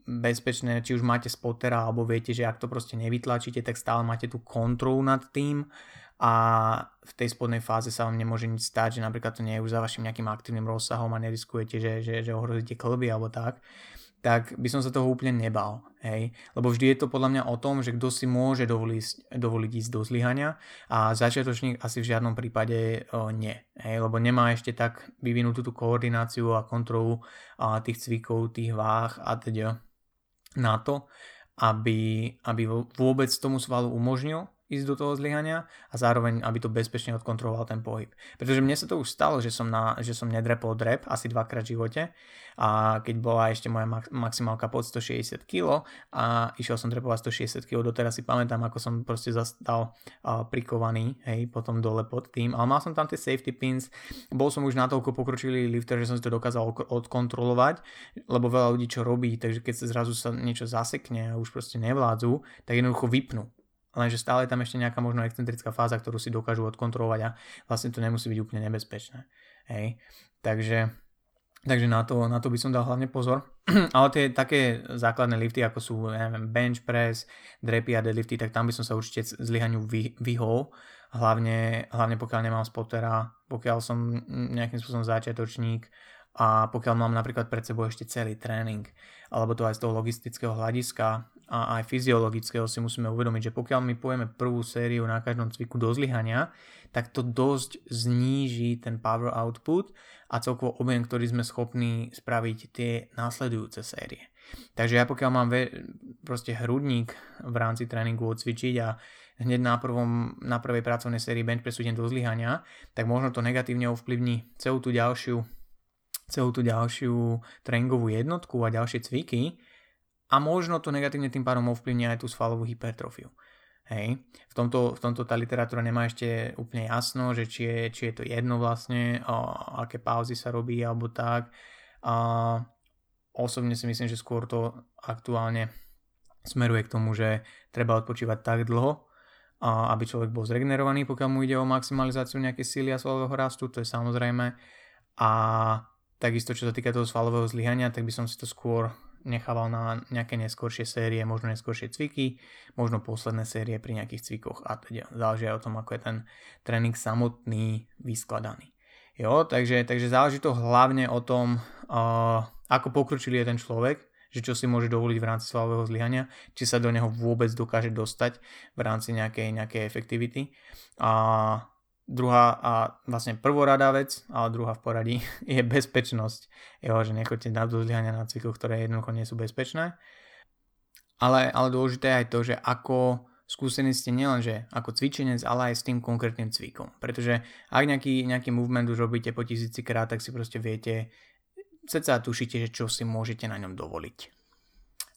bezpečné, či už máte spotera alebo viete, že ak to proste nevytlačíte, tak stále máte tú kontrolu nad tým a v tej spodnej fáze sa vám nemôže nič stať, že napríklad to nie je už za vašim nejakým aktívnym rozsahom a neriskujete, že, že, že ohrozíte klby alebo tak tak by som sa toho úplne nebal. Hej? Lebo vždy je to podľa mňa o tom, že kto si môže dovoliť, dovoliť ísť do zlyhania a začiatočník asi v žiadnom prípade o, nie. Hej? Lebo nemá ešte tak vyvinutú tú koordináciu a kontrolu a, tých cvikov, tých váh a teda na to, aby, aby vôbec tomu svalu umožnil ísť do toho zlyhania a zároveň, aby to bezpečne odkontroloval ten pohyb. Pretože mne sa to už stalo, že som, na, že som nedrepol drep asi dvakrát v živote a keď bola ešte moja maximálka pod 160 kg a išiel som drepovať 160 kg, doteraz si pamätám, ako som proste zastal uh, prikovaný, hej, potom dole pod tým, ale mal som tam tie safety pins, bol som už natoľko pokročilý lifter, že som si to dokázal odkontrolovať, lebo veľa ľudí čo robí, takže keď sa zrazu sa niečo zasekne a už proste nevládzu, tak jednoducho vypnú lenže stále je tam ešte nejaká možno excentrická fáza, ktorú si dokážu odkontrolovať a vlastne to nemusí byť úplne nebezpečné. Hej. Takže, takže na, to, na to by som dal hlavne pozor. Ale tie také základné lifty, ako sú ja neviem, bench press, drepy a deadlifty, tak tam by som sa určite zlyhaniu vy, vyhol. Hlavne, hlavne pokiaľ nemám spotera, pokiaľ som nejakým spôsobom začiatočník a pokiaľ mám napríklad pred sebou ešte celý tréning, alebo to aj z toho logistického hľadiska, a aj fyziologického si musíme uvedomiť, že pokiaľ my pojeme prvú sériu na každom cviku do zlyhania, tak to dosť zníži ten power output a celkovo objem, ktorý sme schopní spraviť tie následujúce série. Takže ja pokiaľ mám ve, proste hrudník v rámci tréningu odcvičiť a hneď na, prvom, na prvej pracovnej sérii bench press do zlyhania, tak možno to negatívne ovplyvní celú tú ďalšiu celú tú ďalšiu tréningovú jednotku a ďalšie cviky a možno to negatívne tým pádom ovplyvní aj tú svalovú hypertrofiu. Hej. V, tomto, v tomto tá literatúra nemá ešte úplne jasno, že či je, či je to jedno vlastne, a aké pauzy sa robí alebo tak. A osobne si myslím, že skôr to aktuálne smeruje k tomu, že treba odpočívať tak dlho, a aby človek bol zregenerovaný, pokiaľ mu ide o maximalizáciu nejakej síly a svalového rastu, to je samozrejme. A takisto, čo sa týka toho svalového zlyhania, tak by som si to skôr nechával na nejaké neskôršie série, možno neskôršie cviky, možno posledné série pri nejakých cvikoch a teda záleží aj o tom, ako je ten tréning samotný vyskladaný. Jo, takže, takže záleží to hlavne o tom, uh, ako pokročilý je ten človek, že čo si môže dovoliť v rámci svalového zlyhania, či sa do neho vôbec dokáže dostať v rámci nejakej, nejakej efektivity. A Druhá a vlastne prvoradá vec, ale druhá v poradí, je bezpečnosť. Jo, že nechoďte na zlyhania na cykloch, ktoré jednoducho nie sú bezpečné. Ale, ale dôležité je aj to, že ako skúsení ste nielenže ako cvičenec, ale aj s tým konkrétnym cvikom. Pretože ak nejaký, nejaký movement už robíte po tisícikrát, tak si proste viete, sa tušíte, že čo si môžete na ňom dovoliť.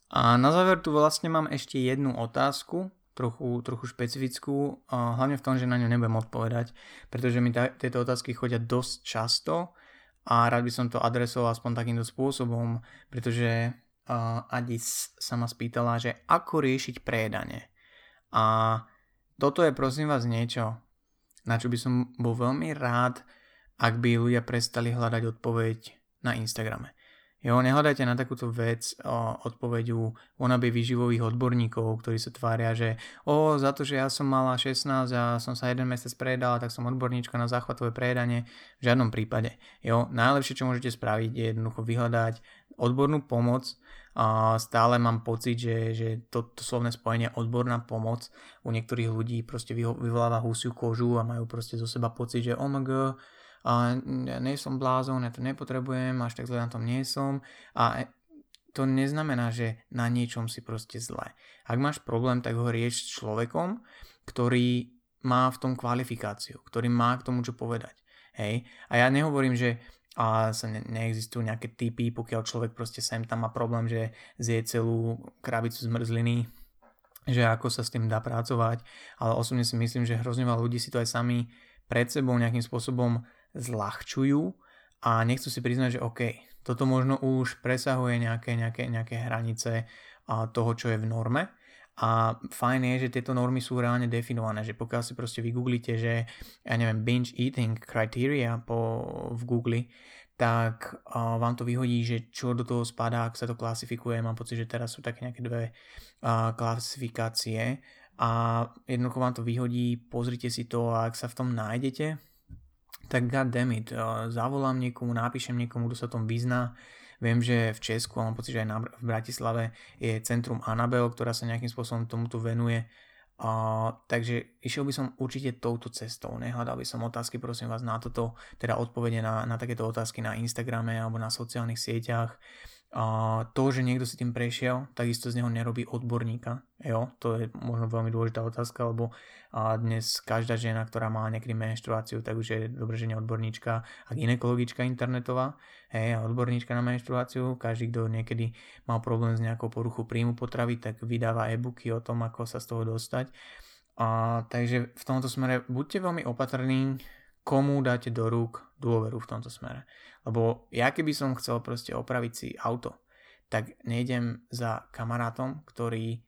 A na záver tu vlastne mám ešte jednu otázku, trochu, trochu špecifickú, hlavne v tom, že na ňu nebudem odpovedať, pretože mi ta, tieto otázky chodia dosť často a rád by som to adresoval aspoň takýmto spôsobom, pretože uh, Adis sa ma spýtala, že ako riešiť prejedanie. A toto je prosím vás niečo, na čo by som bol veľmi rád, ak by ľudia prestali hľadať odpoveď na Instagrame. Jo, nehľadajte na takúto vec o odpoveď u wannabe výživových odborníkov, ktorí sa tvária, že o, za to, že ja som mala 16 a som sa jeden mesiac prejedala, tak som odborníčka na záchvatové prejedanie. V žiadnom prípade. Jo, najlepšie, čo môžete spraviť, je jednoducho vyhľadať odbornú pomoc. A stále mám pocit, že, že to, to slovné spojenie odborná pomoc u niektorých ľudí proste vyvoláva husiu kožu a majú proste zo seba pocit, že oh my God, a ja nie som blázon, ja to nepotrebujem, až tak zle na tom nie som a to neznamená, že na niečom si proste zle. Ak máš problém, tak ho rieš s človekom, ktorý má v tom kvalifikáciu, ktorý má k tomu čo povedať. Hej? A ja nehovorím, že a sa ne, neexistujú nejaké typy, pokiaľ človek proste sem tam má problém, že zje celú krabicu zmrzliny, že ako sa s tým dá pracovať, ale osobne si myslím, že hrozne veľa ľudí si to aj sami pred sebou nejakým spôsobom zľahčujú a nechcú si priznať, že OK, toto možno už presahuje nejaké, nejaké, nejaké hranice toho, čo je v norme a fajn je, že tieto normy sú reálne definované, že pokiaľ si proste vygooglite, že ja neviem, binge eating criteria po, v Google, tak uh, vám to vyhodí, že čo do toho spadá, ak sa to klasifikuje. Mám pocit, že teraz sú také nejaké dve uh, klasifikácie a jednoducho vám to vyhodí, pozrite si to a ak sa v tom nájdete, tak goddammit, zavolám niekomu, napíšem niekomu, kto sa tom vyzná. Viem, že v Česku, a mám pocit, že aj v Bratislave je centrum Anabel, ktorá sa nejakým spôsobom tomuto venuje. Uh, takže išiel by som určite touto cestou, nehľadal by som otázky, prosím vás, na toto, teda odpovede na, na takéto otázky na Instagrame alebo na sociálnych sieťach. A to, že niekto si tým prešiel, takisto z neho nerobí odborníka. Jo? To je možno veľmi dôležitá otázka, lebo a dnes každá žena, ktorá má niekedy menštruáciu, tak už je dobre, že nie odborníčka a ginekologička internetová, hej, a odborníčka na menštruáciu. Každý, kto niekedy mal problém s nejakou poruchou príjmu potravy, tak vydáva e-booky o tom, ako sa z toho dostať. A, takže v tomto smere buďte veľmi opatrní, komu dáte do rúk dôveru v tomto smere. Lebo ja keby som chcel proste opraviť si auto, tak nejdem za kamarátom, ktorý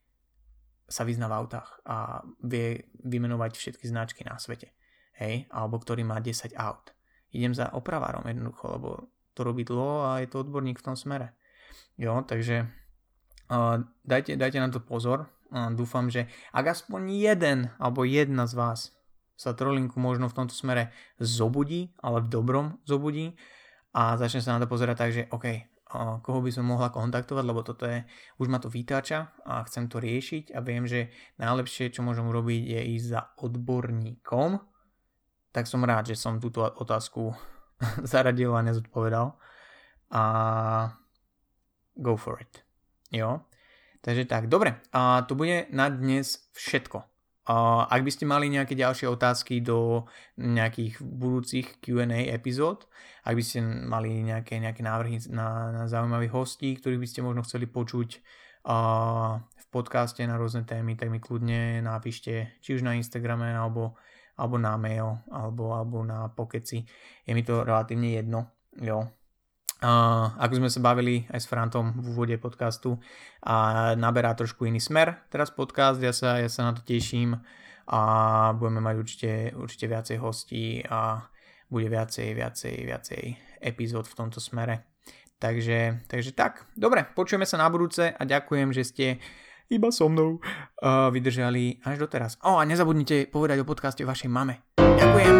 sa vyzná v autách a vie vymenovať všetky značky na svete. Hej? Alebo ktorý má 10 aut. Idem za opravárom jednoducho, lebo to robí dlho a je to odborník v tom smere. Jo, takže uh, dajte, dajte na to pozor. Uh, dúfam, že ak aspoň jeden alebo jedna z vás sa trolinku možno v tomto smere zobudí, ale v dobrom zobudí a začne sa na to pozerať tak, že OK, koho by som mohla kontaktovať, lebo toto je, už ma to vytáča a chcem to riešiť a viem, že najlepšie, čo môžem urobiť, je ísť za odborníkom, tak som rád, že som túto otázku zaradil a nezodpovedal a go for it. Jo? Takže tak, dobre, a to bude na dnes všetko. Ak by ste mali nejaké ďalšie otázky do nejakých budúcich Q&A epizód, ak by ste mali nejaké, nejaké návrhy na, na zaujímavých hostí, ktorých by ste možno chceli počuť v podcaste na rôzne témy, tak mi kľudne napíšte či už na Instagrame alebo, alebo na mail alebo, alebo na pokeci. Je mi to relatívne jedno. Jo, Ako sme sa bavili aj s Frantom v úvode podcastu a naberá trošku iný smer teraz podcast, ja sa, ja sa na to teším a budeme mať určite, určite viacej hostí a bude viacej, viacej, viacej epizód v tomto smere. Takže, takže tak, dobre, počujeme sa na budúce a ďakujem, že ste iba so mnou uh, vydržali až doteraz. O, a nezabudnite povedať o podcaste vašej mame. Ďakujem.